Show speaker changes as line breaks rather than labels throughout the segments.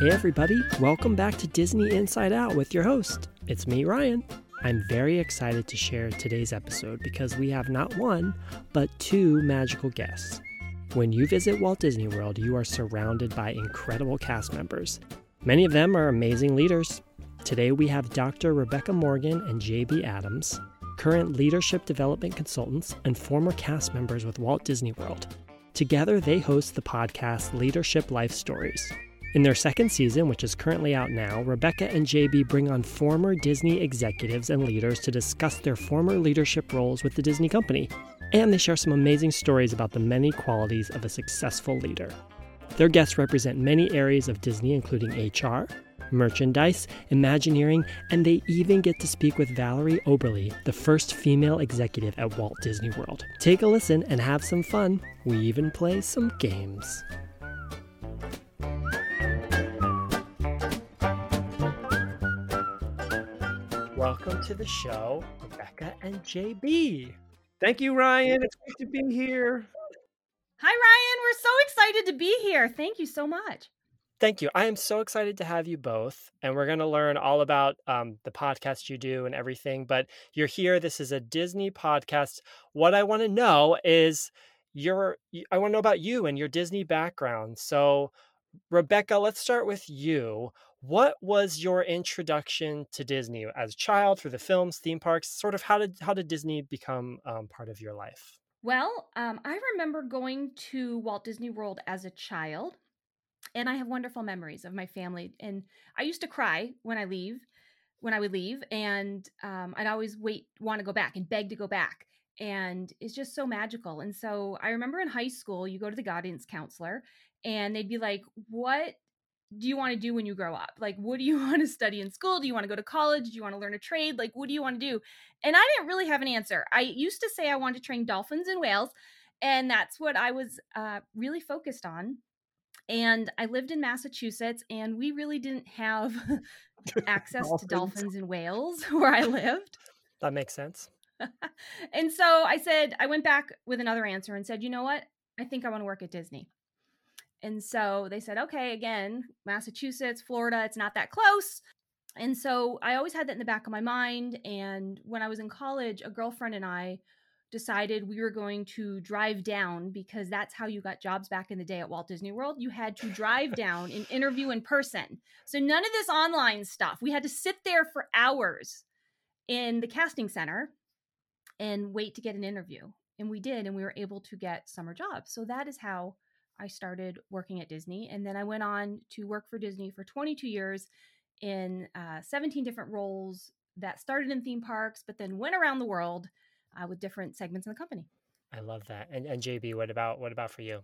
Hey, everybody, welcome back to Disney Inside Out with your host. It's me, Ryan. I'm very excited to share today's episode because we have not one, but two magical guests. When you visit Walt Disney World, you are surrounded by incredible cast members. Many of them are amazing leaders. Today we have Dr. Rebecca Morgan and JB Adams, current leadership development consultants and former cast members with Walt Disney World. Together, they host the podcast Leadership Life Stories. In their second season, which is currently out now, Rebecca and JB bring on former Disney executives and leaders to discuss their former leadership roles with the Disney company. And they share some amazing stories about the many qualities of a successful leader. Their guests represent many areas of Disney, including HR, merchandise, Imagineering, and they even get to speak with Valerie Oberle, the first female executive at Walt Disney World. Take a listen and have some fun. We even play some games. Welcome to the show, Rebecca and JB.
Thank you, Ryan. It's great to be here.
Hi, Ryan. We're so excited to be here. Thank you so much.
Thank you. I am so excited to have you both. And we're going to learn all about um, the podcast you do and everything. But you're here. This is a Disney podcast. What I want to know is your, I want to know about you and your Disney background. So, Rebecca, let's start with you. What was your introduction to Disney as a child through the films, theme parks? Sort of how did how did Disney become um, part of your life?
Well, um, I remember going to Walt Disney World as a child, and I have wonderful memories of my family. And I used to cry when I leave, when I would leave, and um, I'd always wait, want to go back, and beg to go back. And it's just so magical. And so I remember in high school, you go to the guidance counselor, and they'd be like, "What do you want to do when you grow up? Like, what do you want to study in school? Do you want to go to college? Do you want to learn a trade? Like, what do you want to do? And I didn't really have an answer. I used to say I wanted to train dolphins and whales, and that's what I was uh, really focused on. And I lived in Massachusetts, and we really didn't have access dolphins. to dolphins and whales where I lived.
That makes sense.
and so I said, I went back with another answer and said, you know what? I think I want to work at Disney. And so they said, okay, again, Massachusetts, Florida, it's not that close. And so I always had that in the back of my mind. And when I was in college, a girlfriend and I decided we were going to drive down because that's how you got jobs back in the day at Walt Disney World. You had to drive down and interview in person. So none of this online stuff. We had to sit there for hours in the casting center and wait to get an interview. And we did, and we were able to get summer jobs. So that is how I started working at Disney. And then I went on to work for Disney for 22 years in uh, 17 different roles that started in theme parks, but then went around the world uh, with different segments in the company.
I love that. And, and JB, what about what about for you?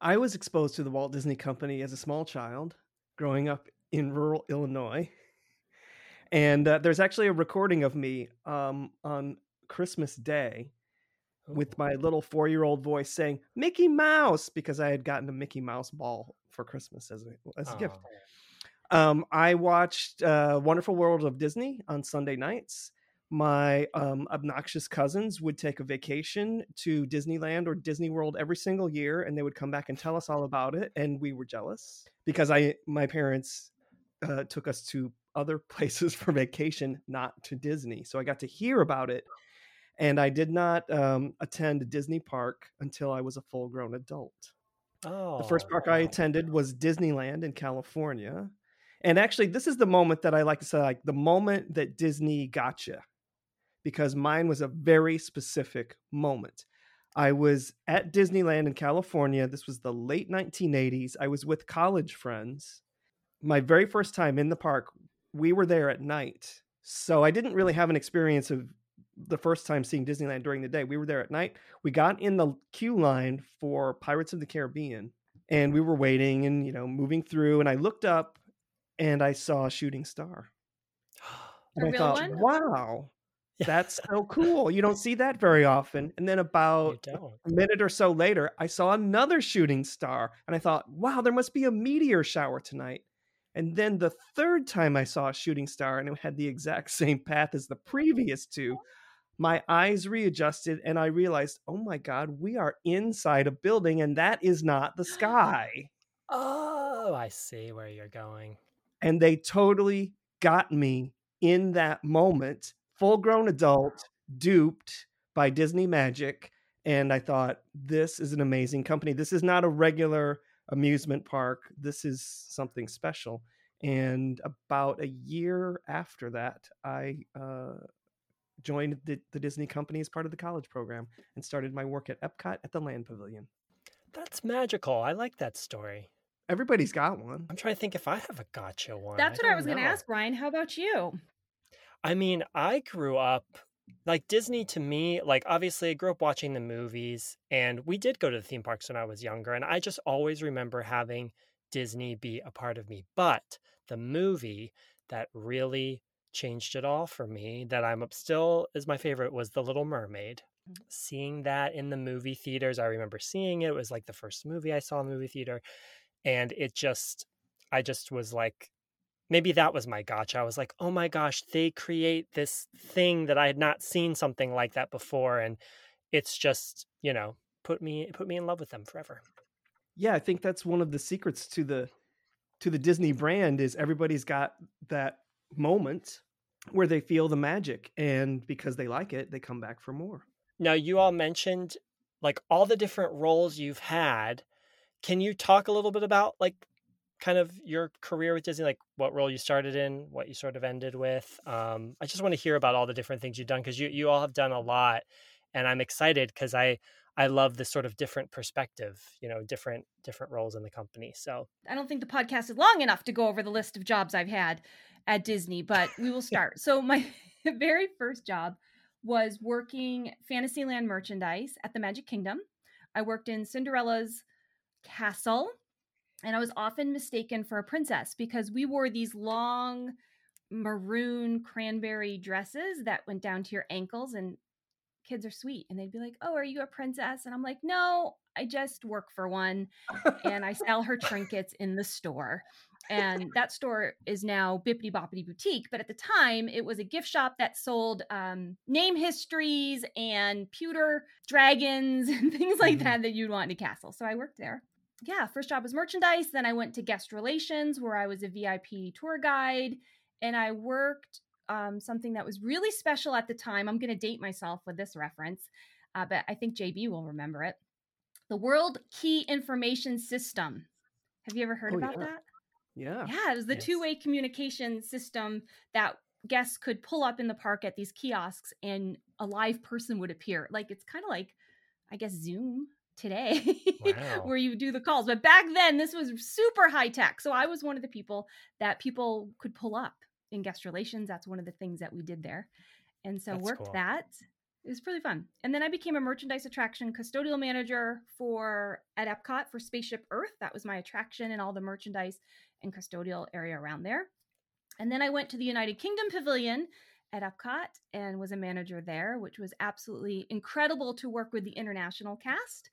I was exposed to the Walt Disney Company as a small child, growing up in rural Illinois. And uh, there's actually a recording of me um, on Christmas Day with my little four year old voice saying Mickey Mouse because I had gotten a Mickey Mouse ball for Christmas as a, as a oh. gift. Um, I watched uh, Wonderful World of Disney on Sunday nights. My um, obnoxious cousins would take a vacation to Disneyland or Disney World every single year, and they would come back and tell us all about it. And we were jealous because I my parents uh, took us to other places for vacation, not to Disney. So I got to hear about it and I did not um, attend Disney park until I was a full grown adult. Oh, the first oh, park. I attended was Disneyland in California. And actually, this is the moment that I like to say, like the moment that Disney got you, because mine was a very specific moment. I was at Disneyland in California. This was the late 1980s. I was with college friends. My very first time in the park, we were there at night. So I didn't really have an experience of the first time seeing Disneyland during the day. We were there at night. We got in the queue line for Pirates of the Caribbean and we were waiting and, you know, moving through. And I looked up and I saw a shooting star. And
a
I thought,
one?
wow, that's so cool. You don't see that very often. And then about a minute or so later, I saw another shooting star and I thought, wow, there must be a meteor shower tonight. And then the third time I saw a shooting star and it had the exact same path as the previous two, my eyes readjusted and I realized, oh my God, we are inside a building and that is not the sky.
Oh, I see where you're going.
And they totally got me in that moment, full grown adult, duped by Disney Magic. And I thought, this is an amazing company. This is not a regular amusement park. This is something special. And about a year after that, I uh, joined the, the Disney company as part of the college program and started my work at Epcot at the Land Pavilion.
That's magical. I like that story.
Everybody's got one.
I'm trying to think if I have a gotcha one.
That's what I was going to ask, Brian. How about you?
I mean, I grew up like Disney to me, like obviously I grew up watching the movies and we did go to the theme parks when I was younger. And I just always remember having Disney be a part of me. But the movie that really changed it all for me, that I'm up still is my favorite, was The Little Mermaid.
Mhm.
Seeing that in the movie theaters, I remember seeing it. It was like the first movie I saw in the movie theater. And it just, I just was like, maybe that was my gotcha. I was like, oh my gosh, they create this thing that I had not seen something like that before. And it's just, you know, put me put me in love with them forever.
Yeah, I think that's one of the secrets to the to the Disney brand is everybody's got that moment where they feel the magic and because they like it, they come back for more.
Now you all mentioned like all the different roles you've had. Can you talk a little bit about like kind of your career with Disney, like what role you started in, what you sort of ended with? Um, I just want to hear about all the different things you've done because you you all have done a lot, and I'm excited because I I love this sort of different perspective, you know, different different roles in the company. So
I don't think the podcast is long enough to go over the list of jobs I've had at Disney, but we will start. so my very first job was working Fantasyland merchandise at the Magic Kingdom. I worked in Cinderella's castle, and I was often mistaken for a princess because we wore these long maroon cranberry dresses that went down to your ankles and kids are sweet and they'd be like, "Oh, are you a princess?" And I'm like, "No, I just work for one and I sell her trinkets in the store." And that store is now Bibbidi Bobbidi Boutique, but at the time it was a gift shop that sold um, name histories and pewter dragons and things like
Mhm.
that that you'd want in a castle. So I worked there. Yeah, first job was merchandise. Then I went to guest relations where I was a VIP tour guide and I worked um, something that was really special at the time. I'm going to date myself with this reference, uh, but I think JB will remember it. The World Key Information System. Have you ever heard
Oh,
about
yeah.
that?
Yeah.
Yeah, it was the
Yes.
two way communication system that guests could pull up in the park at these kiosks and a live person would appear. Like it's kind of like, I guess, Zoom today,
Wow.
where you do the calls. But back then, this was super high tech. So I was one of the people that people could pull up in guest relations. That's one of the things that we did there. And so
That's
worked
cool.
that. It was pretty fun. And then I became a merchandise attraction custodial manager for at Epcot for Spaceship Earth. That was my attraction and all the merchandise and custodial area around there. And then I went to the United Kingdom Pavilion at Epcot and was a manager there, which was absolutely incredible to work with the international cast.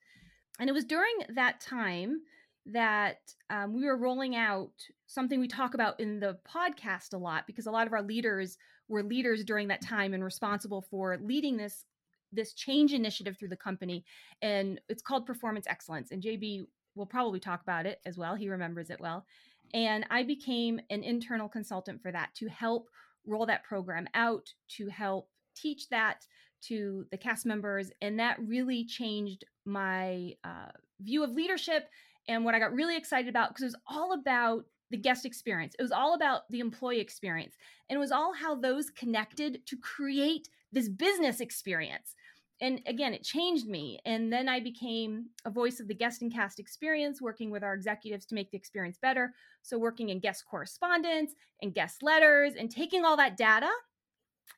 And it was during that time that um, we were rolling out something we talk about in the podcast a lot because a lot of our leaders were leaders during that time and responsible for leading this this change initiative through the company and it's called performance excellence and JB will probably talk about it as well he remembers it well and I became an internal consultant for that to help roll that program out to help teach that to the cast members and that really changed my uh, view of leadership and what I got really excited about because it was all about the guest experience. It was all about the employee experience. And it was all how those connected to create this business experience. And again, it changed me. And then I became a voice of the guest and cast experience, working with our executives to make the experience better. So, working in guest correspondence and guest letters and taking all that data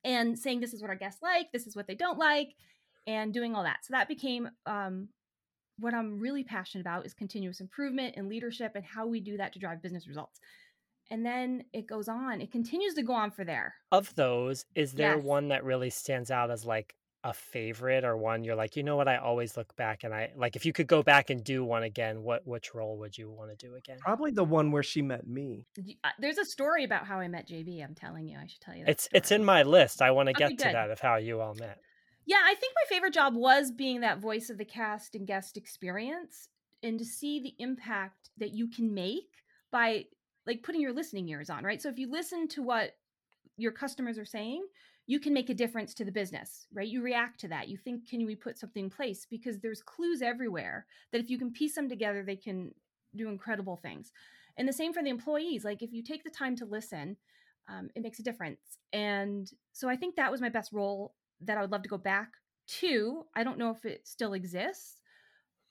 and saying, this is what our guests like, this is what they don't like, and doing all that. So, that became um, what I'm really passionate about is continuous improvement and leadership and how we do that to drive business results. And then it goes on. It continues to go on for there.
Of those, is there
Yes.
one that really stands out as like a favorite or one you're like, you know what, I always look back and I like if you could go back and do one again, what which role would you want to do again?
Probably the one where she met me.
Uh, There's a story about how I met JB. I'm telling you, I should tell you that.
It's it's in my list. I want to
Okay,
get to that of how you all met.
Yeah, I think my favorite job was being that voice of the cast and guest experience and to see the impact that you can make by like putting your listening ears on, right? So if you listen to what your customers are saying, you can make a difference to the business, right? You react to that. You think, can we put something in place? Because there's clues everywhere that if you can piece them together, they can do incredible things. And the same for the employees. Like if you take the time to listen, um, it makes a difference. And so I think that was my best role that I would love to go back to. I don't know if it still exists,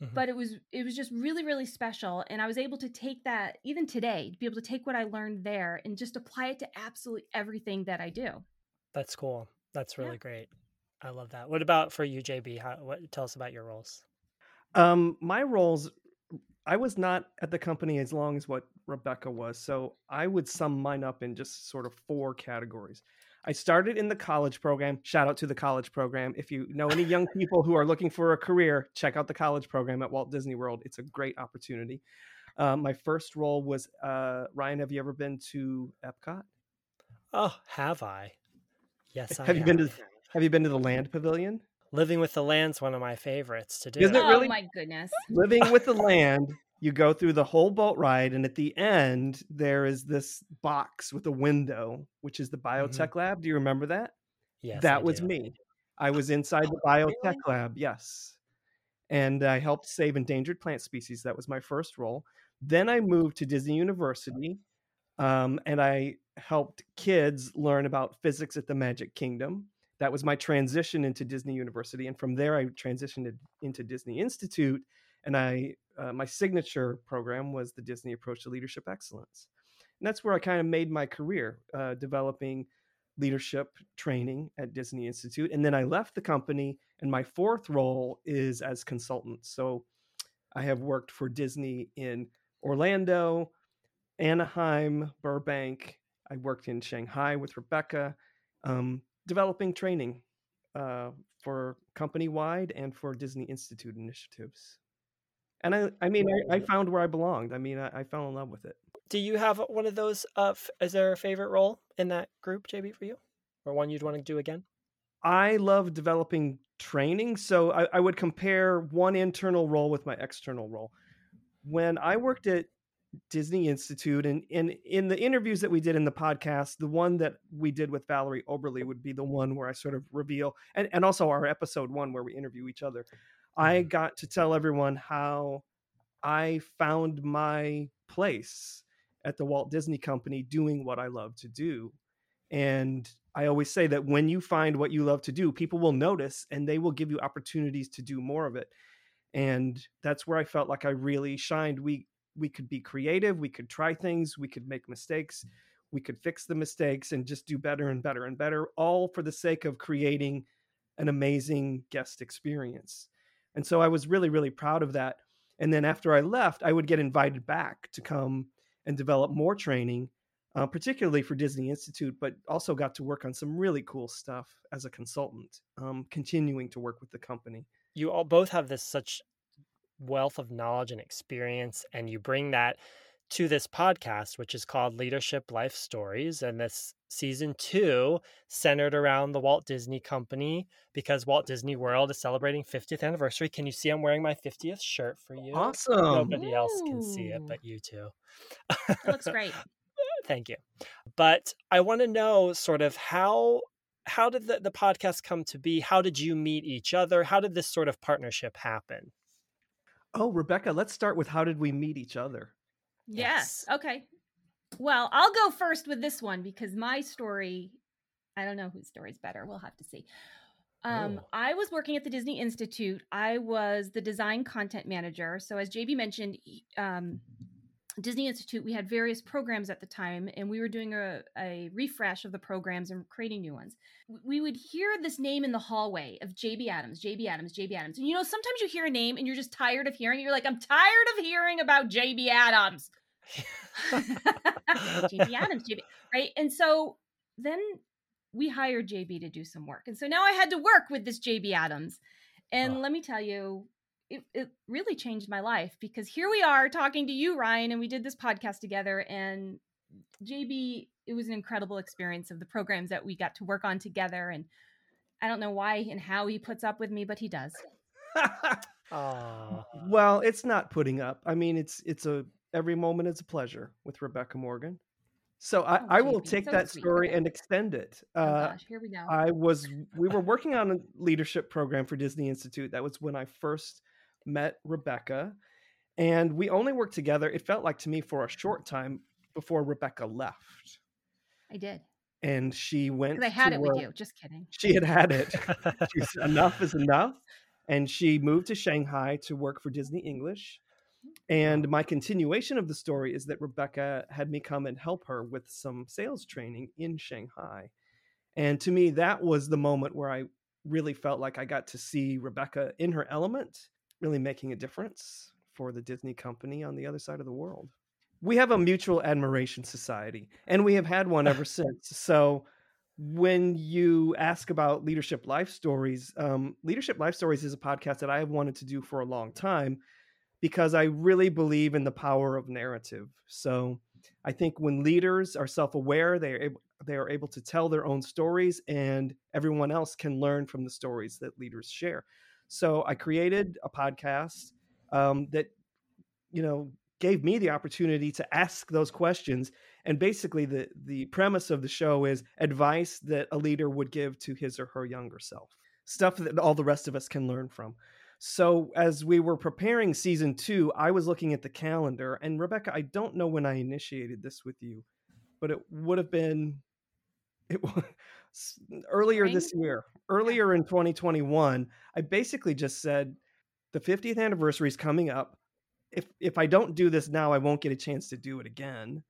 mm-hmm. but it was it was just really really special. And I was able to take that even today to be able to take what I learned there and just apply it to absolutely everything that I do.
That's cool. That's really yeah. great. I love that. What about for you, JB? How, what tell us about your roles?
Um, my roles I was not at the company as long as what Rebecca was. So I would sum mine up in just sort of four categories. I started in the college program. Shout out to the college program. If you know any young people who are looking for a career, check out the college program at Walt Disney World. It's a great opportunity. Um, my first role was uh, Ryan. Have you ever been to Epcot?
Oh, have I? Yes,
I have. You been to Have you been to the Land Pavilion?
Living with the Land's one of my favorites to do.
Isn't it
oh
really?
Oh my goodness!
Living with the Land. You go through the whole boat ride, and at the end, there is this box with a window, which is the mm-hmm. biotech mm-hmm. lab. Do you remember that?
Yes,
that
I
was
do.
me. I was inside the oh, biotech really? lab. Yes, and I helped save endangered plant species. That was my first role. Then I moved to Disney University, um, and I helped kids learn about physics at the Magic Kingdom that was my transition into Disney University, and from there I transitioned into Disney Institute, and I uh, my signature program was the Disney Approach to Leadership Excellence, and that's where I kind of made my career, uh, developing leadership training at Disney Institute, and then I left the company, and my fourth role is as consultant. So I have worked for Disney in Orlando, Anaheim, Burbank. I worked in Shanghai with Rebecca. Um, developing training uh, for company wide and for Disney Institute initiatives. And I, I mean, I, I found where I belonged. I mean, I, I, fell in love with it.
Do you have one of those? Uh, f- is there a favorite role in that group, JB, for you, or one you'd want to do again?
I love developing training, so I, I would compare one internal role with my external role. When I worked at Disney Institute. And, and in the interviews that we did in the podcast, the one that we did with Valerie Oberle would be the one where I sort of reveal, and, and also our episode one where we interview each other. I mm-hmm. got to tell everyone how I found my place at the Walt Disney Company doing what I love to do. And I always say that when you find what you love to do, people will notice and they will give you opportunities to do more of it. And that's where I felt like I really shined. We we could be creative we could try things we could make mistakes we could fix the mistakes and just do better and better and better all for the sake of creating an amazing guest experience and so i was really really proud of that. And then after i left i would get invited back to come and develop more training uh, particularly for disney institute but also got to work on some really cool stuff as a consultant um, continuing to work with the company.
You all both have this such wealth of knowledge and experience, and you bring that to this podcast, which is called Leadership Life Stories. And this season two centered around the Walt Disney Company because Walt Disney World is celebrating 50th anniversary. Can you see I'm wearing my 50th shirt for you?
Awesome.
Nobody Ooh. else can see it but you two.
It looks great.
Thank you. But I want to know sort of how how did the, the podcast come to be? How did you meet each other? How did this sort of partnership happen?
Oh, Rebecca, let's start with how did we meet each other?
Yes. yes. Okay. Well, I'll go first with this one because my story, I don't know whose story is better. We'll have to see. Um, oh. I was working at the Disney Institute. I was the design content manager. So, as JB mentioned, um, Disney Institute, we had various programs at the time, and we were doing a, a, refresh of the programs and creating new ones. We would hear this name in the hallway of JB Adams, JB Adams, JB Adams. And you know, sometimes you hear a name and you're just tired of hearing it. You're like, I'm tired of hearing about JB Adams. JB Adams, JB, right? And so then we hired JB to do some work. And so now I had to work with this JB Adams. And oh. let me tell you, it, it really changed my life because here we are talking to you, Ryan, and we did this podcast together. And JB, it was an incredible experience of the programs that we got to work on together. And I don't know why and how he puts up with me, but he does.
well, it's not putting up. I mean, it's it's a Every Moment is a Pleasure with Rebecca Morgan. So I,
Oh,
I will take
so
that
sweet.
story and extend it.
Oh
Uh,
gosh, here we go.
I was we were working on a leadership program for Disney Institute. That was when I first met Rebecca, and we only worked together. It felt like to me for a short time before Rebecca left,
I did
and she went.
I had it
work-
with you. Just kidding.
She had had it. She was, enough is enough, and she moved to Shanghai to work for Disney English. And my continuation of the story is that Rebecca had me come and help her with some sales training in Shanghai. And to me, that was the moment where I really felt like I got to see Rebecca in her element, really making a difference for the Disney company on the other side of the world. We have a mutual admiration society, and we have had one ever since. So when you ask about leadership life stories, um, leadership life stories is a podcast that I have wanted to do for a long time because I really believe in the power of narrative. So I think when leaders are self-aware, they are able, they are able to tell their own stories, and everyone else can learn from the stories that leaders share. So I created a podcast um, that you know gave me the opportunity to ask those questions and basically the the premise of the show is advice that a leader would give to his or her younger self stuff that all the rest of us can learn from. So as we were preparing season two i was looking at the calendar and rebecca i don't know when i initiated this with you but it would have been it earlier this year earlier in 2021 i basically just said the 50th anniversary is coming up if if i don't do this now i won't get a chance to do it again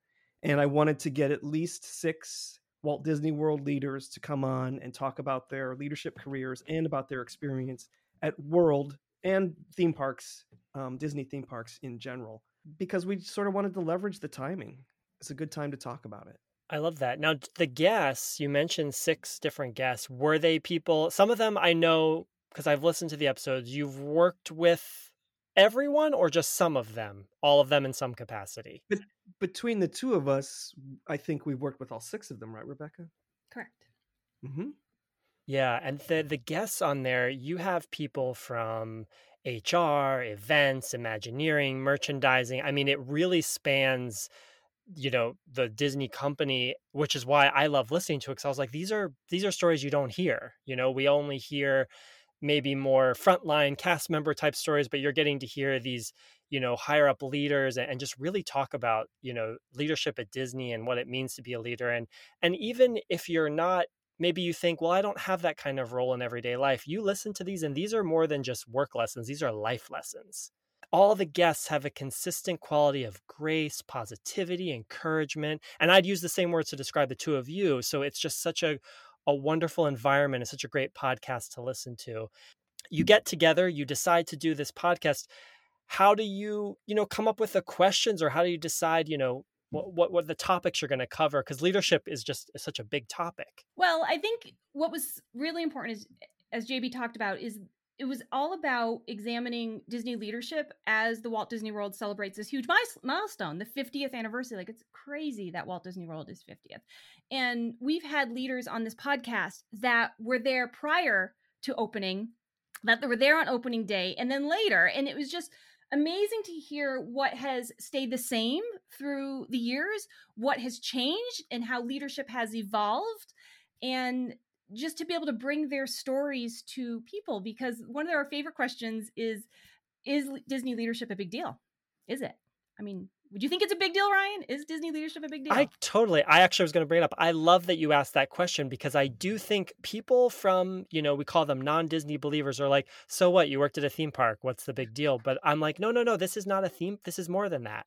and I wanted to get at least six Walt Disney World leaders to come on and talk about their leadership careers and about their experience at World and theme parks, um, Disney theme parks in general, because we sort of wanted to leverage the timing. It's a good time to talk about it.
I love that. Now, the guests, you mentioned six different guests. Were they people? Some of them I know because I've listened to the episodes. You've worked with everyone or just some of them? All of them in some capacity?
Between the two of us, I think we've worked with all six of them, right, Rebecca?
Correct.
Mm-hmm.
Yeah. And the, the guests on there, you have people from HR, events, Imagineering, merchandising. I mean, it really spans you know the disney company which is why i love listening to it because i was like these are these are stories you don't hear. You know we only hear maybe more frontline cast member type stories but you're getting to hear these you know higher up leaders and, and just really talk about you know leadership at disney and what it means to be a leader. And and even if you're not maybe you think well i don't have that kind of role in everyday life you listen to these and these are more than just work lessons these are life lessons all the guests have a consistent quality of grace, positivity, encouragement. And I'd use the same words to describe the two of you. So it's just such a, a wonderful environment and such a great podcast to listen to. You get together, you decide to do this podcast. How do you, you know, come up with the questions or how do you decide, you know, hmm. what what, what the topics you're going to cover? Because leadership is just such a big topic.
Well, I think what was really important is, as JB talked about, is it was all about examining Disney leadership as the Walt Disney World celebrates this huge milestone, the 50th anniversary. Like it's crazy that Walt Disney World is 50th. And we've had leaders on this podcast that were there prior to opening, that were there on opening day, and then later. And it was just amazing to hear what has stayed the same through the years, what has changed, and how leadership has evolved. And just to be able to bring their stories to people because one of our favorite questions is is disney leadership a big deal is it i mean would you think it's a big deal ryan is disney leadership a big deal
I totally. I actually was going to bring it up. I love that you asked that question because I do think people from, you know, we call them non-Disney believers are like, "So what? You worked at a theme park. What's the big deal?" But I'm like, "No, no, no. This is not a theme. This is more than that."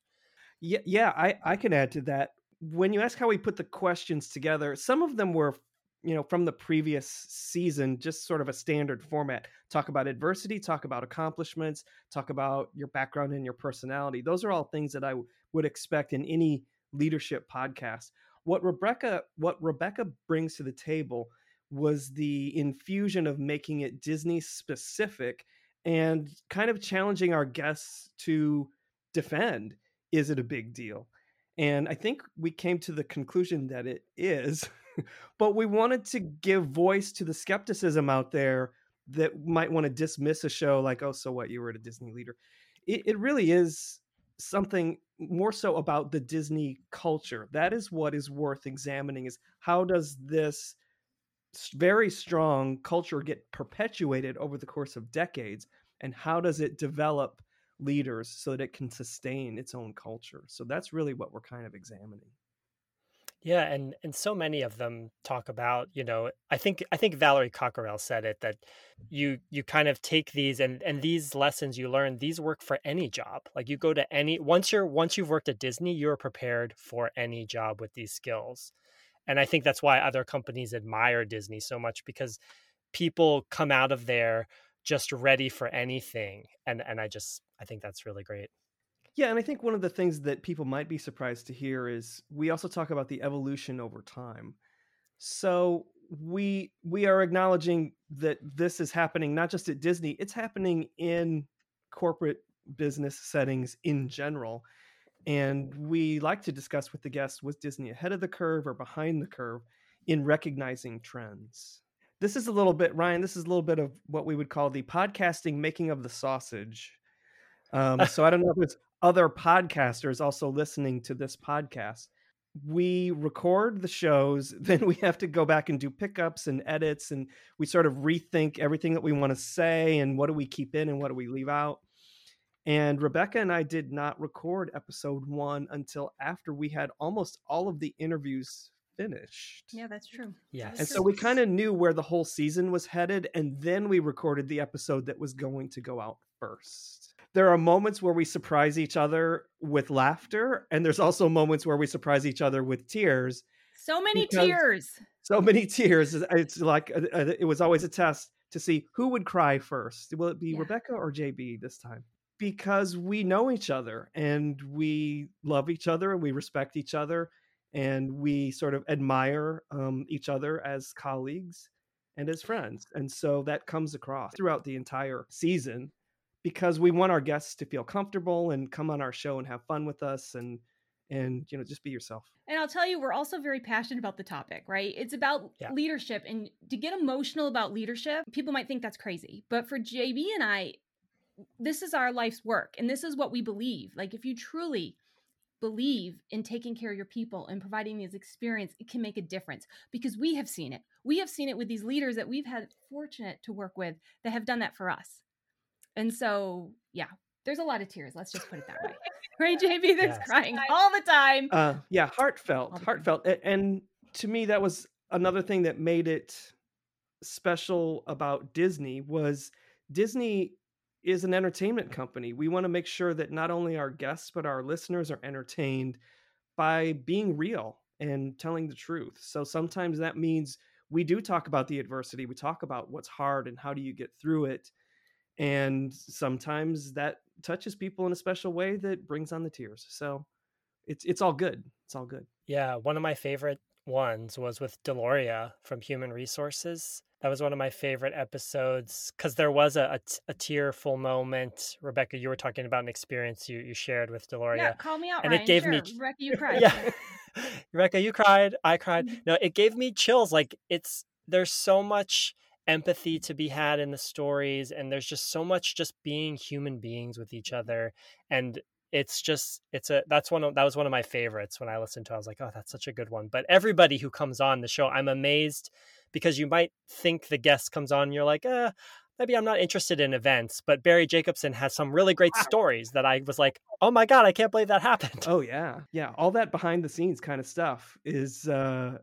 Yeah, yeah, I, I can add to that. When you ask how we put the questions together, some of them were, you know, from the previous season, just sort of a standard format. Talk about adversity, talk about accomplishments, talk about your background and your personality. Those are all things that I w- would expect in any leadership podcast. What Rebecca what Rebecca brings to the table was the infusion of making it Disney specific and kind of challenging our guests to defend is it a big deal? And I think we came to the conclusion that it is, but we wanted to give voice to the skepticism out there that might want to dismiss a show like, oh, so what? You were at a Disney leader. It, it really is something more so about the Disney culture. That is what is worth examining is how does this very strong culture get perpetuated over the course of decades and how does it develop leaders so that it can sustain its own culture. So that's really what we're kind of examining.
Yeah, and and so many of them talk about, you know, I think I think Valerie Cockerell said it that you you kind of take these and and these lessons you learn, these work for any job. Like you go to any once you're once you've worked at Disney, you're prepared for any job with these skills. And I think that's why other companies admire Disney so much because people come out of there just ready for anything. And and I just I think that's really great.
Yeah, and I think one of the things that people might be surprised to hear is we also talk about the evolution over time. So we we are acknowledging that this is happening not just at Disney, it's happening in corporate business settings in general. And we like to discuss with the guests was Disney ahead of the curve or behind the curve in recognizing trends. This is a little bit, Ryan, this is a little bit of what we would call the podcasting making of the sausage. Um, so I don't know if it's other podcasters also listening to this podcast. We record the shows, then we have to go back and do pickups and edits, and we sort of rethink everything that we want to say and what do we keep in and what do we leave out. And Rebecca and I did not record episode one until after we had almost all of the interviews finished.
Yeah, that's true.
Yes.
And so we kind of knew where the whole season was headed, and then we recorded the episode that was going to go out first there are moments where we surprise each other with laughter, and there's also moments where we surprise each other with tears.
So many tears.
So many tears. It's like uh, uh, it was always a test to see who would cry first. Will it be yeah. Rebecca or JB this time? Because we know each other and we love each other and we respect each other and we sort of admire um, each other as colleagues and as friends. And so that comes across throughout the entire season because we want our guests to feel comfortable and come on our show and have fun with us and and you know just be yourself.
And i'll tell you we're also very passionate about the topic right? It's about yeah. leadership and to get emotional about leadership people might think that's crazy but for jb and i this is our life's work and this is what we believe. Like if you truly believe in taking care of your people and providing these experience it can make a difference because we have seen it. We have seen it with these leaders that we've had fortunate to work with that have done that for us and so, yeah, there's a lot of tears. Let's just put it that way. right, JB? There's yes. crying all the time.
Uh, yeah, heartfelt, heartfelt. And to me, that was another thing that made it special about Disney was Disney is an entertainment company. We want to make sure that not only our guests but our listeners are entertained by being real and telling the truth. So sometimes that means we do talk about the adversity. We talk about what's hard and how do you get through it and sometimes that touches people in a special way that brings on the tears so it's it's all good it's all good
yeah one of my favorite ones was with deloria from human resources that was one of my favorite episodes because there was a, a, a, tearful moment rebecca you were talking about an experience you, you shared with deloria
yeah call me out and Ryan. it gave sure. me rebecca you cried
yeah rebecca you cried i cried no it gave me chills like it's there's so much empathy to be had in the stories and there's just so much just being human beings with each other and it's just it's a that's one of that was one of my favorites when i listened to it. i was like oh that's such a good one. But everybody who comes on the show i'm amazed because you might think the guest comes on and you're like uh maybe i'm not interested in events but barry jacobson has some really great stories that i was like oh my god i can't believe that happened.
Oh yeah. Yeah all that behind the scenes kind of stuff is uh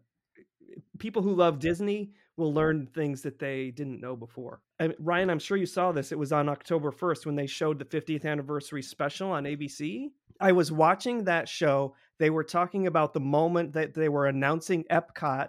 people who love disney will learn things that they didn't know before. And Ryan, I'm sure you saw this. It was on October 1st when they showed the 50th anniversary special on ABC. I was watching that show. They were talking about the moment that they were announcing Epcot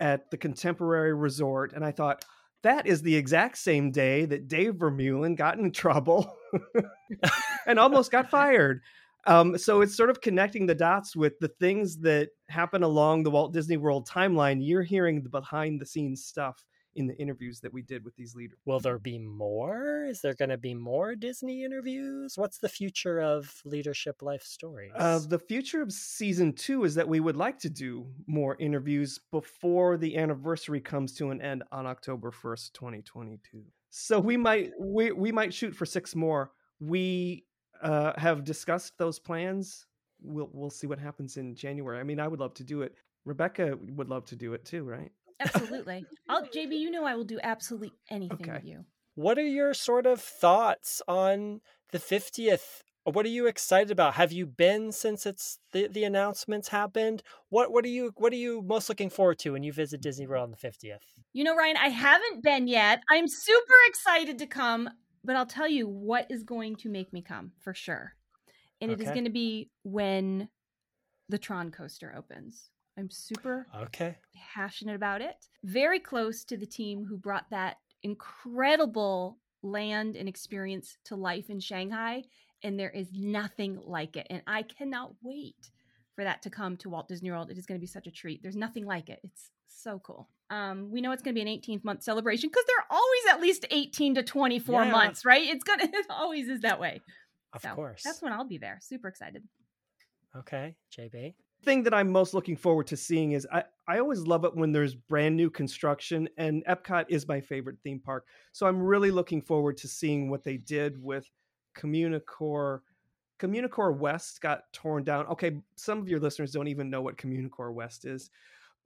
at the Contemporary Resort. And I thought, that is the exact same day that Dave Vermeulen got in trouble and almost got fired. Um, so it's sort of connecting the dots with the things that happen along the Walt Disney World timeline. You're hearing the behind the scenes stuff in the interviews that we did with these leaders.
Will there be more? Is there going to be more Disney interviews? What's the future of Leadership Life Stories?
Uh, the future of season two is that we would like to do more interviews before the anniversary comes to an end on October 1st, 2022. So we might we, we might shoot for six more. We uh, have discussed those plans we'll we'll see what happens in January. I mean, I would love to do it. Rebecca would love to do it too, right?
Absolutely. I'll, JB, you know I will do absolutely anything
Okay.
with you.
What are your sort of thoughts on the 50th? What are you excited about? Have you been since it's the, the announcements happened? What what are you what are you most looking forward to when you visit Disney World on the 50th?
You know, Ryan, I haven't been yet. I'm super excited to come, but I'll tell you what is going to make me come for sure. And it is going to be when the Tron coaster opens. I'm super
Okay.
passionate about it. Very close to the team who brought that incredible land and experience to life in Shanghai. And there is nothing like it. And I cannot wait for that to come to Walt Disney World. It is going to be such a treat. There's nothing like it. It's so cool. Um, we know it's going to be an 18th month celebration because they're always at least 18 to 24
Yeah.
months, right? It's gonna it always is that way.
Of
So
course.
That's when I'll be there. Super excited.
Okay, JB.
thing that I'm most looking forward to seeing is I, I always love it when there's brand new construction, and Epcot is my favorite theme park. So I'm really looking forward to seeing what they did with Communicore. Communicore West got torn down. Okay, some of your listeners don't even know what Communicore West is,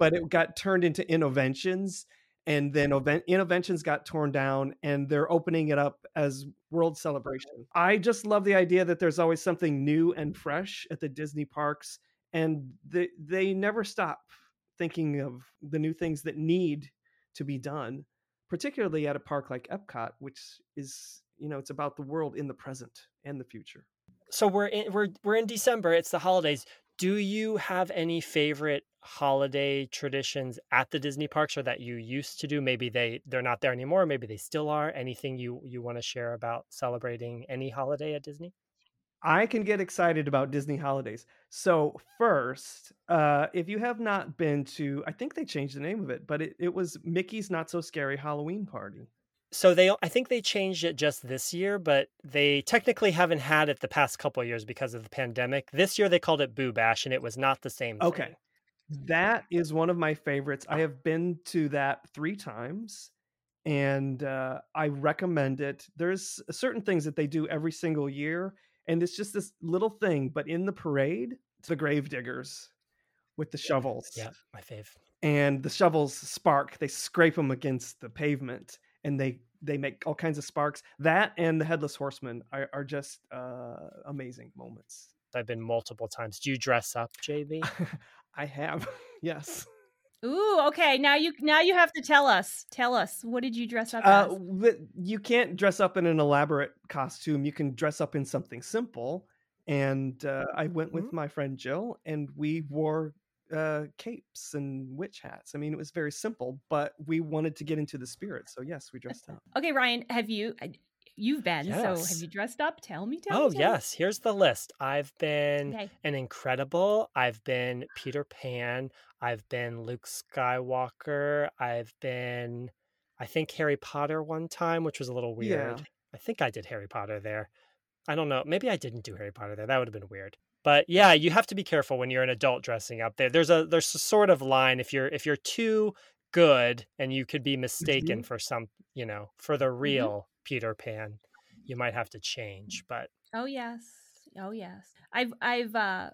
but it got turned into Innoventions and then Oven- Innoventions got torn down, and they're opening it up as World Celebration. I just love the idea that there's always something new and fresh at the Disney parks and they they never stop thinking of the new things that need to be done particularly at a park like epcot which is you know it's about the world in the present and the future
So we're in we're we're in December. It's the holidays. Do you have any favorite holiday traditions at the Disney parks or that you used to do? Maybe they they're not there anymore. Maybe they still are. Anything you you want to share about celebrating any holiday at Disney?
i can get excited about disney holidays so first uh if you have not been to i think they changed the name of it but it, it was mickey's not so scary halloween party
So they I think they changed it just this year, but they technically haven't had it the past couple of years because of the pandemic. This year they called it Boo Bash and it was not the same thing.
Okay. That is one of my favorites. I have been to that three times and uh, I recommend it. There's certain things that they do every single year, and it's just this little thing, but in the parade, it's the grave diggers with the shovels.
Yeah, my fave.
And the shovels spark, they scrape them against the pavement and they they make all kinds of sparks. That and the headless horseman are, are just uh, amazing moments.
I've been multiple times. Do you dress up, JB?
I have, yes.
Ooh, okay. Now you now you have to tell us. Tell us what did you dress up
Uh,
as?
you can't dress up in an elaborate costume. You can dress up in something simple. And uh, I went with
Mhm.
my friend Jill, and we wore uh, capes and witch hats. I mean, it was very simple, but we wanted to get into the spirit. So yes, we dressed up.
Okay, Ryan, have you you've been so have you dressed up? Tell me. Tell
Oh
me, tell me.
yes, here's the list. I've been
Okay.
an incredible. I've been Peter Pan. I've been Luke Skywalker. I've been, I think Harry Potter one time, which was a little
Yeah.
weird. I think I did Harry Potter there. I don't know. Maybe I didn't do Harry Potter there. That would have been weird. But yeah, you have to be careful when you're an adult dressing up there. There's a there's a sort of line if you're if you're too good and you could be mistaken
Mhm.
for some, you know, for the real Peter Pan, you might have to change. But
Oh yes. Oh yes. I've I've uh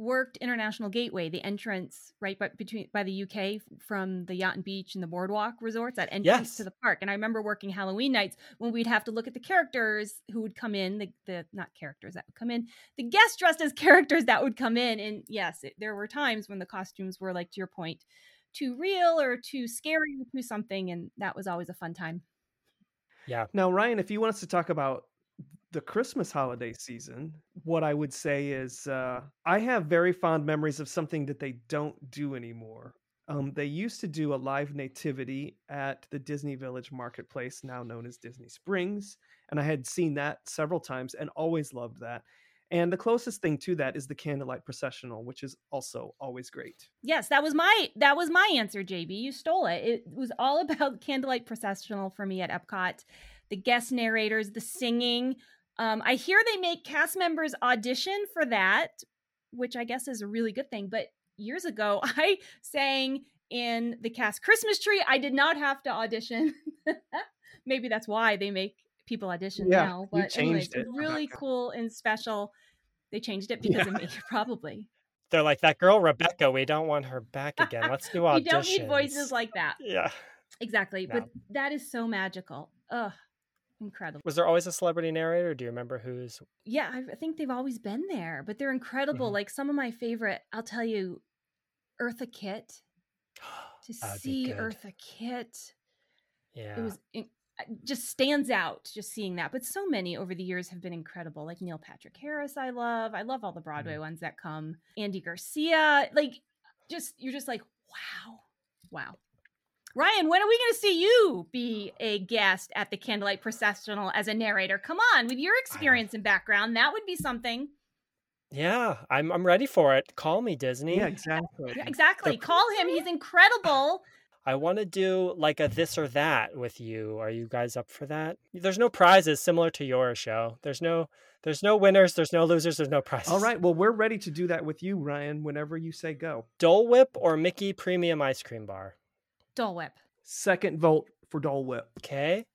worked International Gateway, the entrance right by, between by the UK from the Yacht and Beach and the Boardwalk resorts, that entrance to the park. And I remember working Halloween nights when we'd have to look at the characters who would come in, the, the not characters that would come in, the guests dressed as characters that would come in. And yes, it, there were times when the costumes were like to your point, too real or too scary or too something, and that was always a fun time.
yeah,
Now, Ryan, if you want us to talk about the Christmas holiday season, what I would say is uh, I have very fond memories of something that they don't do anymore. Um, they used to do a live nativity at the Disney Village Marketplace, now known as Disney Springs. And I had seen that several times and always loved that. And the closest thing to that is the candlelight processional, which is also always great.
Yes, that was my that was my answer, JB. You stole it. It was all about candlelight processional for me at Epcot. The guest narrators, the singing. Um, I hear they make cast members audition for that, which I guess is a really good thing. But years ago, I sang in the cast Christmas tree. I did not have to audition. Maybe that's why they make people audition
Yeah,
now.
you
But anyways,
changed
it
it,
really
Rebecca.
cool and special. They changed it because
Yeah.
of me, probably.
They're like that girl Rebecca. We don't want her back again. Let's do auditions.
We don't need voices like that.
yeah.
Exactly.
No.
But that is so magical. Ugh. Incredible.
Was there always a celebrity narrator? Do you remember who's?
Yeah, I think they've always been there, but they're incredible.
Mhm.
Like some of my favorite, I'll tell you, Eartha Kitt. To see. Eartha Kitt,
Yeah.
it was in- just stands out just seeing that. But so many over the years have been incredible. Like Neil Patrick Harris, I love. I love all the Broadway
Mm-hmm.
ones that come. Andy Garcia, like just you're just like, wow, wow. Ryan, when are we going to see you be a guest at the Candlelight Processional as a narrator? Come on, with your experience and background, that would be something.
yeah. I'm I'm ready for it. Call me Disney.
Yeah, exactly.
Yeah, exactly. Call him. He's incredible.
I want to do like a this or that with you. Are you guys up for that? There's no prizes similar to your show. There's no there's no winners, there's no losers, there's no prizes.
All right. Well, we're ready to do that with you, Ryan, whenever you say go.
Dole Whip or Mickey Premium Ice Cream Bar.
Dole Whip.
Second vote for Dole Whip.
Okay.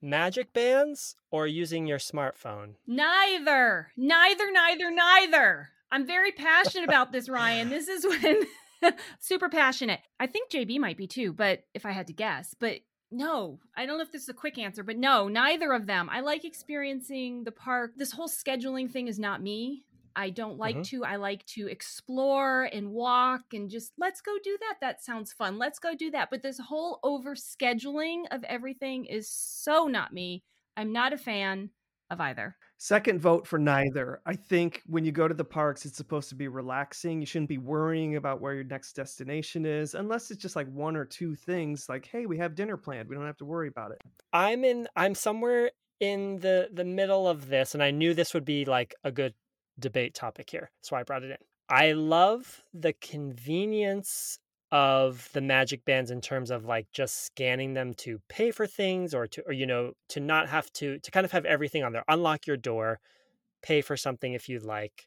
Magic bands or using your smartphone?
Neither. Neither, neither, neither. I'm very passionate about this, Ryan. This is when super passionate. I think JB might be too, but if I had to guess, but no, I don't know if this is a quick answer, but no, neither of them. I like experiencing the park. This whole scheduling thing is not me. I don't like
Mhm.
to. I like to explore and walk and just let's go do that. That sounds fun. Let's go do that. But this whole over scheduling of everything is so not me. I'm not a fan of either.
Second vote for neither. I think when you go to the parks, it's supposed to be relaxing. You shouldn't be worrying about where your next destination is, unless it's just like one or two things like, hey, we have dinner planned. We don't have to worry about it.
I'm in I'm somewhere in the the middle of this and I knew this would be like a good debate topic here. That's why I brought it in. I love the convenience of the magic bands in terms of like just scanning them to pay for things or to or you know to not have to to kind of have everything on there. Unlock your door, pay for something if you'd like.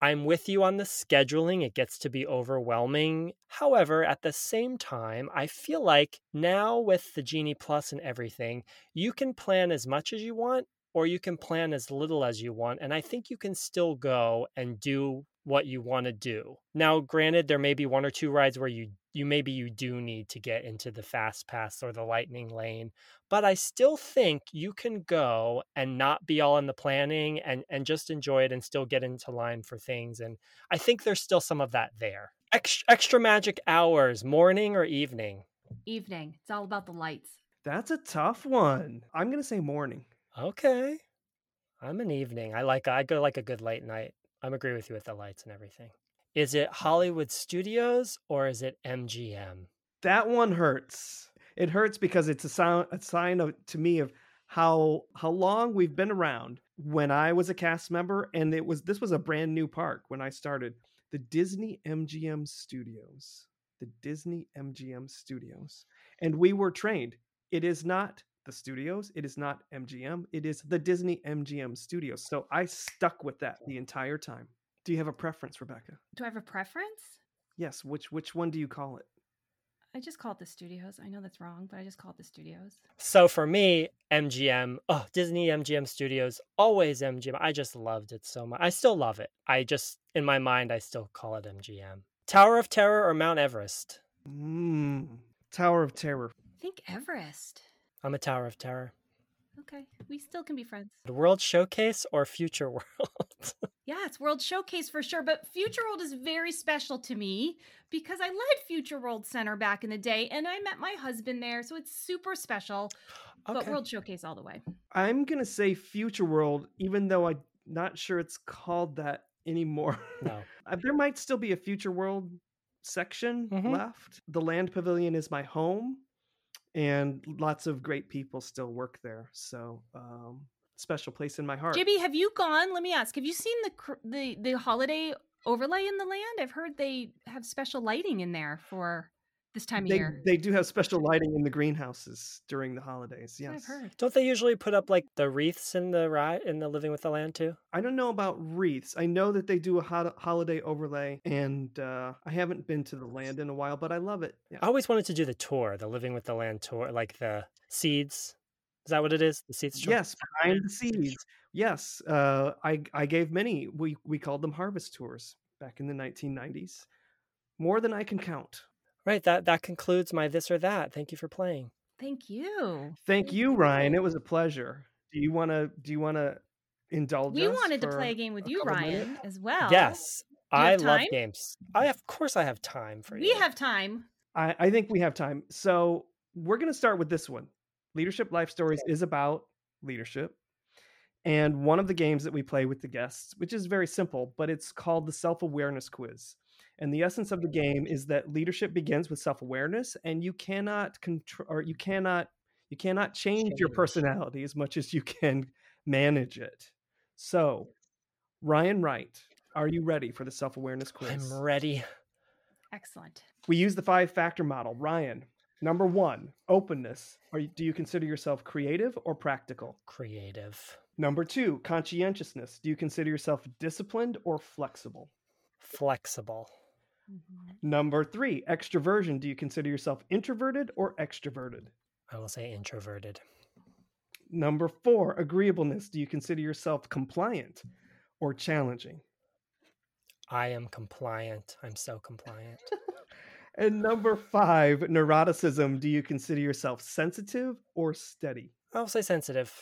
I'm with you on the scheduling. It gets to be overwhelming. However, at the same time, I feel like now with the Genie Plus and everything, you can plan as much as you want or you can plan as little as you want. And I think you can still go and do what you want to do. Now, granted, there may be one or two rides where you you maybe you do need to get into the fast pass or the lightning lane, but I still think you can go and not be all in the planning and and just enjoy it and still get into line for things. And I think there's still some of that there. Extra, extra magic hours, morning or evening.
Evening. It's all about the lights.
That's a tough one. I'm going to say morning.
Okay. I'm an evening. I like I go like a good late night. I'm agree with you with the lights and everything. Is it mm-hmm. Hollywood Studios or is it MGM?
That one hurts. It hurts because it's a sound a sign of to me of how how long we've been around. When I was a cast member and it was this was a brand new park when I started, the Disney MGM Studios. The Disney MGM Studios. And we were trained. It is not the studios, it is not MGM, it is the Disney MGM Studios. So I stuck with that the entire time. Do you have a preference, Rebecca?
Do I have a preference?
Yes, which which one do you call it?
I just call it the studios. I know that's wrong, but I just call it the studios.
So for me, MGM, oh, Disney MGM Studios, always MGM. I just loved it so much. I still love it. I just, in my mind, I still call it MGM. Tower of Terror or Mount Everest?
Mm, Tower of Terror.
I think Everest.
I'm a Tower of Terror.
Okay, we still can be friends.
The World Showcase or Future World?
Yeah, it's World Showcase for sure, but Future World is very special to me because I led Future World Center back in the day and I met my husband there, so it's super special.
Okay.
But World Showcase all the way.
I'm gonna say Future World, even though I'm not sure it's called that anymore.
No.
Uh, there might still be a Future World section
Mhm.
left. The Land Pavilion is my home, and lots of great people still work there. So, um, special place in my heart.
JB, have you gone? Let me ask. Have you seen the the the holiday overlay in the land? I've heard they have special lighting in there for this time of
they
year.
they do have special lighting in the greenhouses during the holidays.
That's
Yes,
I've heard.
Don't they usually put up like the wreaths in the ride in the Living with the Land too?
I don't know about wreaths. I know that they do a hot- holiday overlay, and uh, I haven't been to the land in a while, but I love it. Yeah.
I always wanted to do the tour, the Living with the Land tour, like the seeds. Is that what it is? The seeds. Tour?
Yes, behind the seeds. Yes, uh, I I gave many. We we called them harvest tours back in the 1990s. More than I can count.
Right. That that concludes my this or that. Thank you for playing.
Thank you.
Thank you, Ryan. It was a pleasure. Do you want to do you want to indulge
We
us
wanted to play a game with you, Ryan,
minutes?
as well.
yes, I
have
love
time?
games. I of course I have time for
We
you.
We have time.
I, I think we have time. So we're going to start with this one. Leadership Life Stories is about leadership. And one of the games that we play with the guests, which is very simple, but it's called the self awareness quiz. And the essence of the game is that leadership begins with self awareness, and you cannot control or you cannot you cannot change your personality as much as you can manage it. So, Ryan Wright, are you ready for the self awareness quiz?
I'm ready.
Excellent.
We use the five factor model. Ryan, number one, openness. Are you, do you consider yourself creative or practical?
Creative,
Number two, conscientiousness. Do you consider yourself disciplined or flexible?
flexible,
Mm-hmm.
Number three, extroversion. Do you consider yourself introverted or extroverted?
I will say introverted,
Number four, agreeableness. Do you consider yourself compliant or challenging?
I am compliant. I'm so compliant.
And number five, neuroticism. Do you consider yourself sensitive or steady?
I'll say sensitive.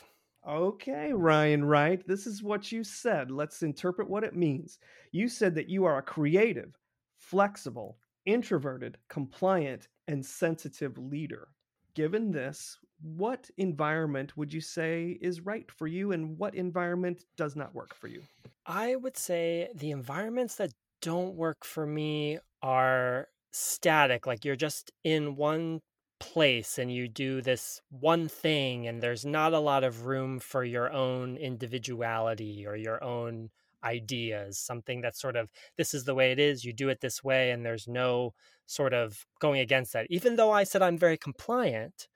Okay, Ryan Wright, this is what you said. Let's interpret what it means. You said that you are a creative, flexible, introverted, compliant, and sensitive leader. Given this, what environment would you say is right for you and what environment does not work for you?
I would say the environments that don't work for me are static, like you're just in one place and you do this one thing, and there's not a lot of room for your own individuality or your own ideas, something that's sort of this is the way it is, you do it this way, and there's no sort of going against that. Even though I said I'm very compliant,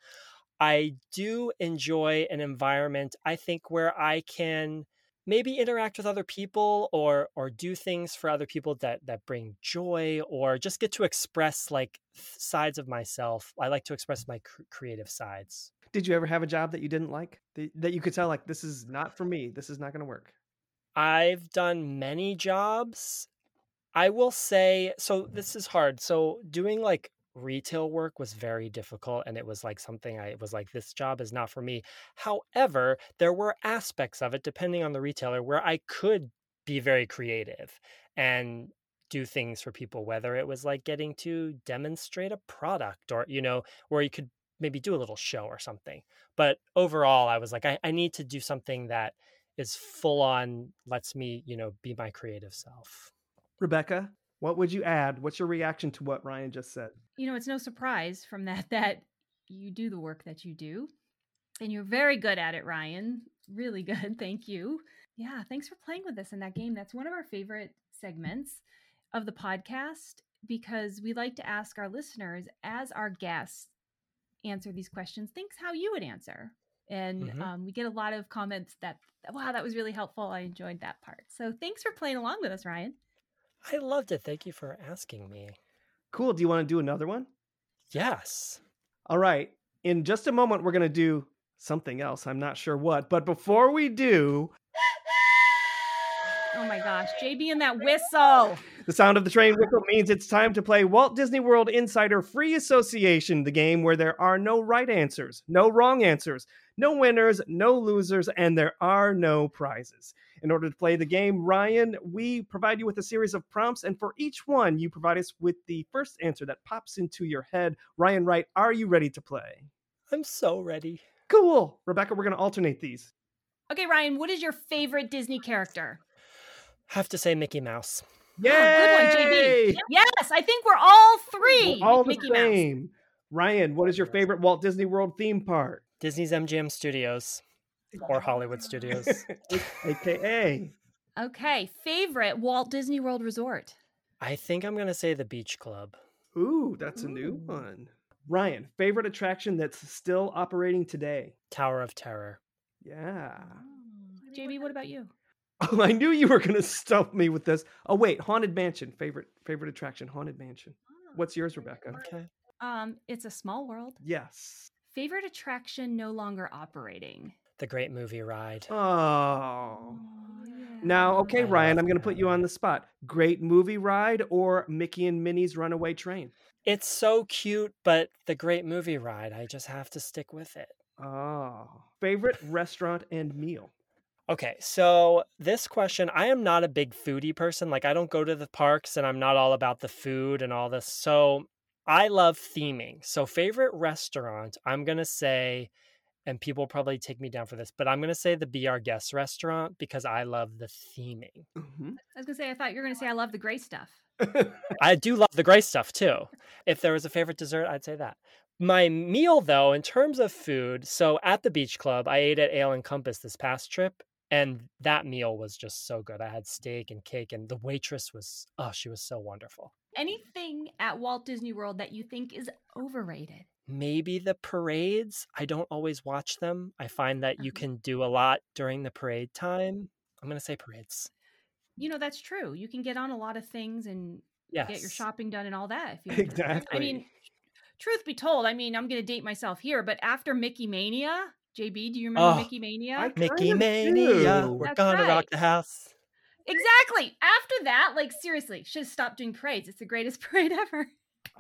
I do enjoy an environment, I think, where I can maybe interact with other people or or do things for other people that that bring joy or just get to express like sides of myself i like to express my cr- creative sides
Did you ever have a job that you didn't like? That, that you could tell, like, this is not for me. This is not going to work.
I've done many jobs. I will say so this is hard so doing like retail work was very difficult and it was like something i was like this job is not for me. However there were aspects of it depending on the retailer where i could be very creative and do things for people whether it was like getting to demonstrate a product or you know where you could maybe do a little show or something. But overall i was like i, I need to do something that is full on lets me you know be my creative self
Rebecca, what would you add? What's your reaction to what Ryan just said?
You know, it's no surprise from that that you do the work that you do. And you're very good at it, Ryan. Really good. Thank you. Yeah, thanks for playing with us in that game. That's one of our favorite segments of the podcast because we like to ask our listeners as our guests answer these questions, think how you would answer. And
Mhm.
um, we get a lot of comments that, wow, that was really helpful. I enjoyed that part. So thanks for playing along with us, Ryan.
i loved it thank you for asking me
Cool. Do you want to do another one?
yes
All right. In just a moment, we're going to do something else. I'm not sure what. But before we do,
Oh my gosh, JB and that whistle.
the sound of the train whistle means it's time to play Walt Disney World Insider Free Association, the game where there are no right answers, no wrong answers, no winners, no losers, and there are no prizes. In order to play the game, Ryan, we provide you with a series of prompts, and for each one, you provide us with the first answer that pops into your head. Ryan Wright, are you ready to play?
i'm so ready
Cool. Rebecca, we're going to alternate these.
Okay, Ryan, what is your favorite Disney character?
Have to say mickey mouse
Yay!
Oh, good one, JB. Yes, I think we're all 3
We're all the
Mickey Mouse.
same. Ryan, what is your favorite Walt Disney World theme park?
disney's mgm studios or hollywood studios
AKA.
Okay, favorite Walt Disney World Resort.
i think i'm going to say the beach club
Ooh, that's a new one. Ryan, favorite attraction that's still operating today?
tower of terror
Yeah.
JB, what about you?
Oh, I knew you were going to stump me with this. Oh, wait, Haunted Mansion. Favorite favorite attraction, Haunted Mansion. What's yours, Rebecca?
okay
Um, it's a small world.
Yes.
Favorite attraction no longer operating.
The Great Movie Ride.
Oh.
yeah.
Now, okay,
I
Ryan, I'm going to put you on the spot. Great movie ride or Mickey and Minnie's Runaway Train?
It's so cute, but the Great Movie Ride, I just have to stick with it.
Oh. Favorite restaurant and meal?
Okay, so this question, I am not a big foodie person. Like, I don't go to the parks and I'm not all about the food and all this. So, I love theming. So, favorite restaurant, I'm going to say, and people probably take me down for this, but I'm going to say the Be Our Guest restaurant because I love the theming.
Mhm.
I was gonna say I thought you were gonna say I love the gray stuff.
I do love the gray stuff too. If there was a favorite dessert, I'd say that. My meal, though, in terms of food, so at the beach club, I ate at Ale and Compass this past trip, and that meal was just so good. I had steak and cake, and the waitress was, oh, she was so wonderful.
Anything at Walt Disney World that you think is overrated?
Maybe the parades. I don't always watch them. I find that you
Uh-huh.
can do a lot during the parade time. I'm going to say parades.
You know that's true. You can get on a lot of things and
Yes.
get your shopping done and all that. If you
Exactly.
I mean, truth be told, I mean, I'm going to date myself here, but after Mickey Mania, JB, do you remember
Oh,
Mickey Mania?
I
Mickey
kind of
Mania.
do.
We're
That's
going to rock the house.
Exactly. After that, like seriously, should have stopped doing parades. It's the greatest parade ever.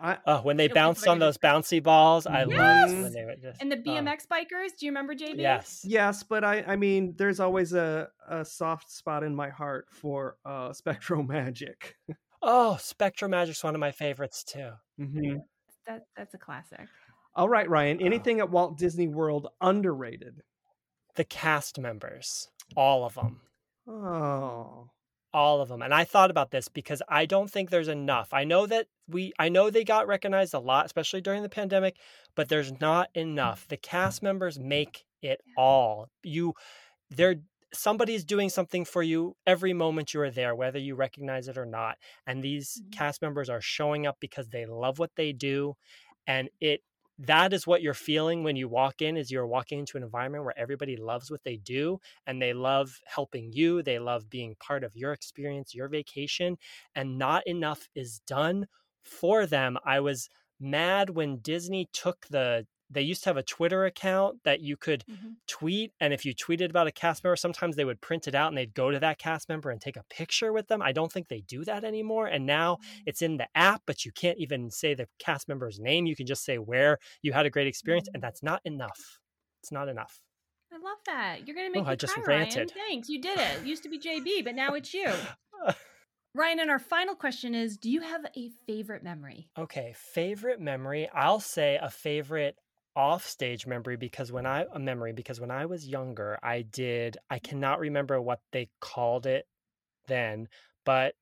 I,
Oh, when they
It'll be
bounced on those bouncy balls, I
Yes!
loved when they would just.
And the
oh,
BMX bikers, do you remember JB?
Yes.
yes, but I, I mean, there's always a, a soft spot in my heart for uh, SpectroMagic.
Oh, SpectroMagic's one of my favorites too.
Mhm.
That that's a classic.
All right, Ryan.
Oh.
Anything at Walt Disney World underrated?
The cast members, all of them,
Oh,
all of them. And I thought about this because I don't think there's enough. I know that we, I know they got recognized a lot, especially during the pandemic, but there's not enough. The cast members make it all. You, they're somebody's doing something for you every moment you are there whether you recognize it or not and these
Mhm.
cast members are showing up because they love what they do and it that is what you're feeling when you walk in is you're walking into an environment where everybody loves what they do and they love helping you they love being part of your experience your vacation and not enough is done for them. I was mad when disney took the they used to have a twitter account that you could
Mhm.
tweet and if you tweeted about a cast member sometimes they would print it out and they'd go to that cast member and take a picture with them i don't think they do that anymore and now it's in the app but you can't even say the cast member's name you can just say where you had a great experience and that's not enough it's not enough
I love that. You're gonna make
Oh,
me
I just
cry, Ryan.
ranted.
Thanks. You did it. It used to be JB, but now it's you. Ryan, and our final question is: Do you have a favorite memory?
okay favorite memory i'll say a favorite offstage memory because when i a memory because when i was younger i did i cannot remember what they called it then but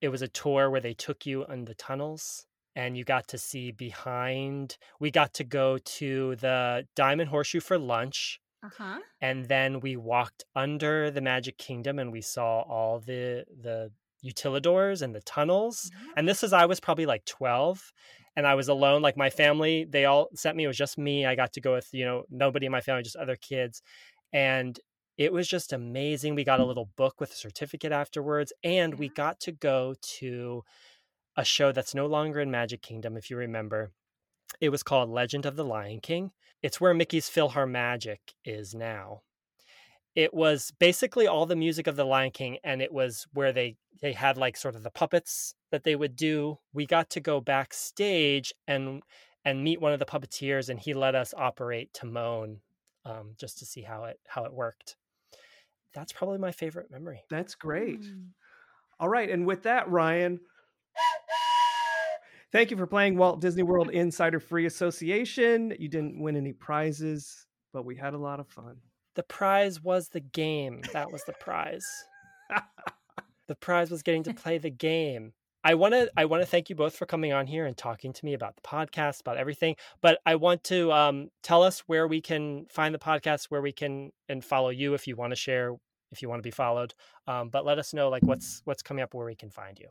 it was a tour where they took you in the tunnels and you got to see behind we got to go to the diamond horseshoe for lunch
Uh huh.
and then we walked under the magic kingdom and we saw all the the utilidors and the tunnels and this is i was probably like 12 and i was alone like my family they all sent me it was just me i got to go with you know nobody in my family just other kids and it was just amazing we got a little book with a certificate afterwards and we
mm-hmm.
got to go to a show that's no longer in magic kingdom if you remember. It was called legend of the lion king. It's where mickey's PhilharMagic is now it was basically all the music of the lion king and it was where they they had like sort of the puppets that they would do we got to go backstage and and meet one of the puppeteers and he let us operate timon um, just to see how it how it worked that's probably my favorite memory
that's great.
Mm.
All right, and with that, Ryan, thank you for playing Walt Disney World Insider Free Association. You didn't win any prizes, but we had a lot of fun.
The prize was the game. That was the prize. The prize was getting to play the game. I want to i want to thank you both for coming on here and talking to me about the podcast about everything but i want to um, tell us where we can find the podcast where we can and follow you if you want to share if you want to be followed. Um, but let us know like what's what's coming up where we can find you.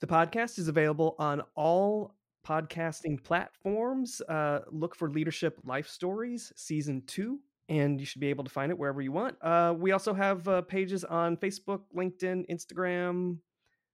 The podcast is available on all podcasting platforms. Uh, look for Leadership Life Stories Season 2, and you should be able to find it wherever you want. Uh, we also have uh, pages on Facebook, LinkedIn, Instagram,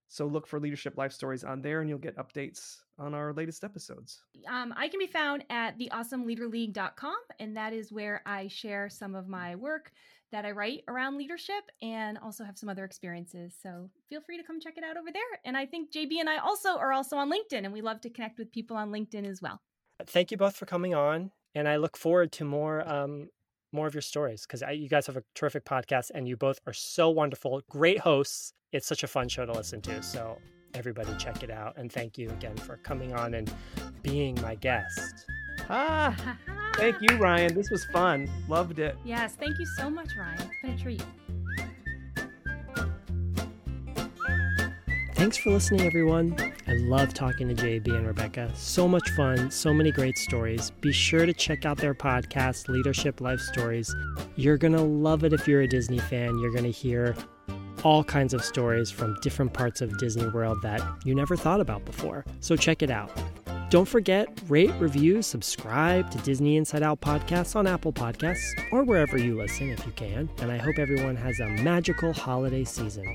So look for Leadership Life Stories on there and you'll get updates on our latest episodes.
Um, I can be found at theawesomeleaderleague.com, and that is where I share some of my work that I write around leadership and also have some other experiences. So feel free to come check it out over there. And I think JB and I also are also on LinkedIn, and we love to connect with people on LinkedIn as well.
Thank you both for coming on, and I look forward to more um, more of your stories because you guys have a terrific podcast, and you both are so wonderful, great hosts. It's such a fun show to listen to. So everybody check it out, and thank you again for coming on and being my guest.
Ah, thank you, Ryan. This was fun. Loved it.
Yes, thank you so much, Ryan. It's been a treat.
Thanks for listening, everyone. I love talking to JB and Rebecca. So much fun, so many great stories. Be sure to check out their podcast, Leadership Life Stories. You're going to love it if you're a Disney fan. You're going to hear all kinds of stories from different parts of Disney World that you never thought about before. So check it out. Don't forget, rate, review, subscribe to Disney Inside Out podcasts on Apple Podcasts or wherever you listen if you can. And I hope everyone has a magical holiday season.